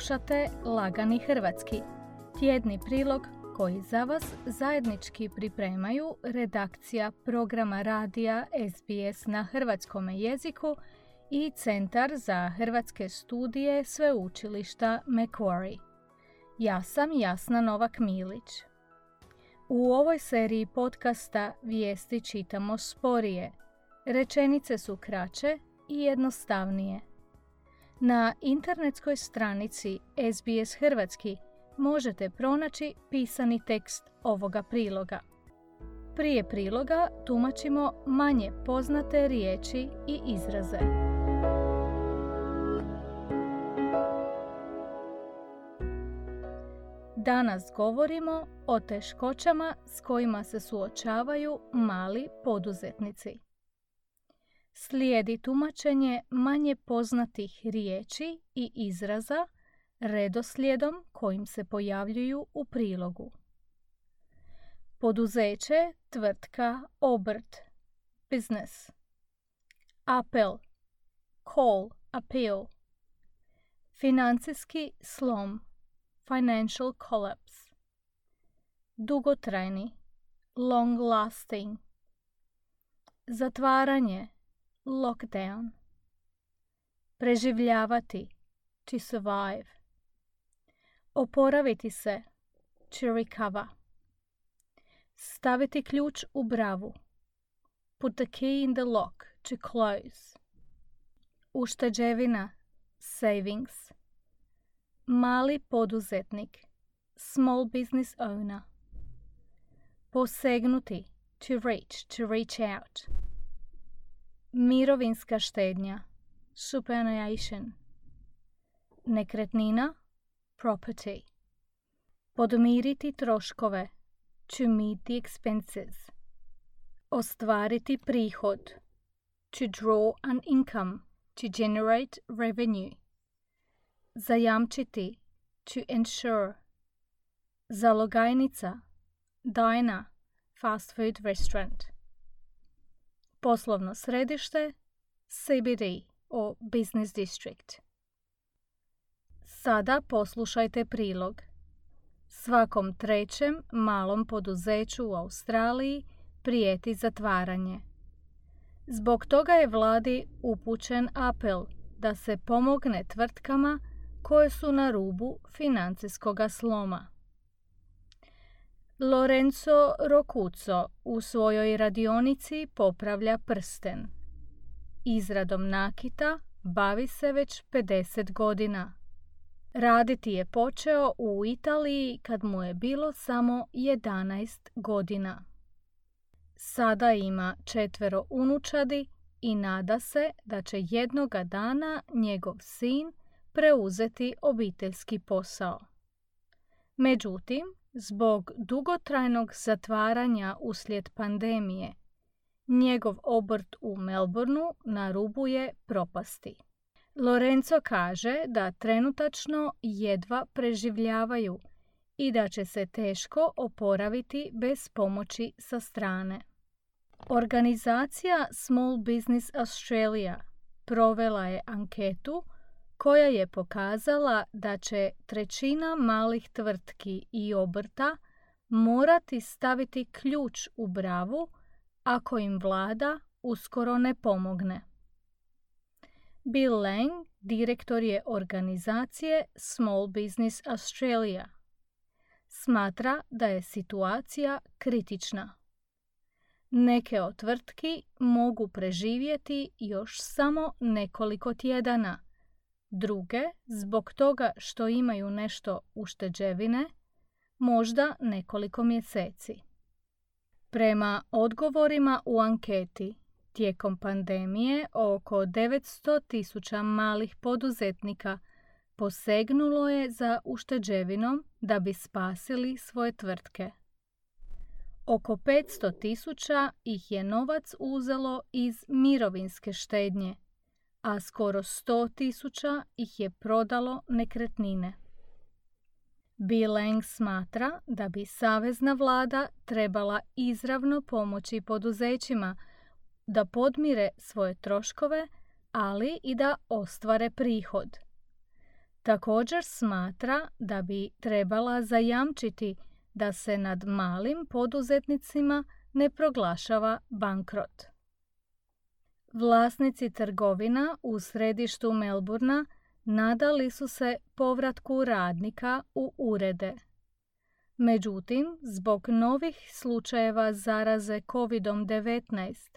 Slušate Lagani Hrvatski, tjedni prilog koji za vas zajednički pripremaju redakcija programa radija SBS na hrvatskom jeziku i Centar za hrvatske studije sveučilišta Macquarie. Ja sam Jasna Novak Milić. U ovoj seriji podcasta vijesti čitamo sporije. Rečenice su kraće i jednostavnije. Na internetskoj stranici SBS Hrvatski možete pronaći pisani tekst ovoga priloga. Prije priloga tumačimo manje poznate riječi i izraze. Danas govorimo o teškoćama s kojima se suočavaju mali poduzetnici. Slijedi tumačenje manje poznatih riječi i izraza redoslijedom kojim se pojavljuju u prilogu. Poduzeće, tvrtka, obrt, business. Apel, call, appeal. Financijski slom, financial collapse. Dugotrajni, long lasting. Zatvaranje, lockdown. Preživljavati, to survive. Oporaviti se, to recover. Staviti ključ u bravu. Put the key in the lock, to close. Ušteđevina, savings. Mali poduzetnik, small business owner. Posegnuti, to reach, to reach out mirovinska štednja. Superannuation. Nekretnina. Property. Podmiriti troškove. To meet the expenses. Ostvariti prihod. To draw an income. To generate revenue. Zajamčiti. To ensure. Zalogajnica. Diner. Fast food restaurant poslovno središte, CBD o Business District. Sada poslušajte prilog. Svakom trećem malom poduzeću u Australiji prijeti zatvaranje. Zbog toga je vladi upućen apel da se pomogne tvrtkama koje su na rubu financijskog sloma. Lorenzo Rokuco u svojoj radionici popravlja prsten. Izradom nakita bavi se već 50 godina. Raditi je počeo u Italiji kad mu je bilo samo 11 godina. Sada ima četvero unučadi i nada se da će jednoga dana njegov sin preuzeti obiteljski posao. Međutim, Zbog dugotrajnog zatvaranja uslijed pandemije, njegov obrt u Melbourneu na rubu je propasti. Lorenzo kaže da trenutačno jedva preživljavaju i da će se teško oporaviti bez pomoći sa strane. Organizacija Small Business Australia provela je anketu koja je pokazala da će trećina malih tvrtki i obrta morati staviti ključ u bravu ako im vlada uskoro ne pomogne. Bill Lang, direktor je organizacije Small Business Australia. Smatra da je situacija kritična. Neke od tvrtki mogu preživjeti još samo nekoliko tjedana – druge zbog toga što imaju nešto ušteđevine, možda nekoliko mjeseci. Prema odgovorima u anketi, tijekom pandemije oko 900 tisuća malih poduzetnika posegnulo je za ušteđevinom da bi spasili svoje tvrtke. Oko 500 tisuća ih je novac uzelo iz mirovinske štednje – a skoro sto tisuća ih je prodalo nekretnine. Bileng smatra da bi savezna vlada trebala izravno pomoći poduzećima da podmire svoje troškove, ali i da ostvare prihod. Također smatra da bi trebala zajamčiti da se nad malim poduzetnicima ne proglašava bankrot. Vlasnici trgovina u središtu Melburna nadali su se povratku radnika u urede. Međutim, zbog novih slučajeva zaraze COVID-19,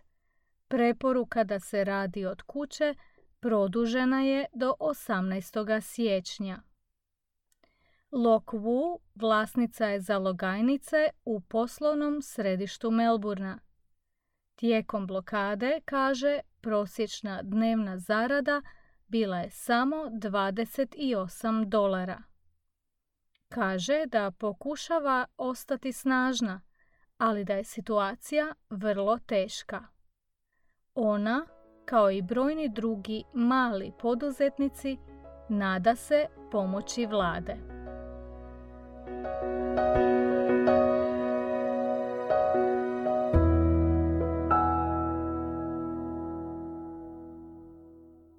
preporuka da se radi od kuće produžena je do 18. siječnja. Lok Wu vlasnica je zalogajnice u poslovnom središtu Melburna. Tijekom blokade, kaže, prosječna dnevna zarada bila je samo 28 dolara. Kaže da pokušava ostati snažna, ali da je situacija vrlo teška. Ona, kao i brojni drugi mali poduzetnici, nada se pomoći vlade.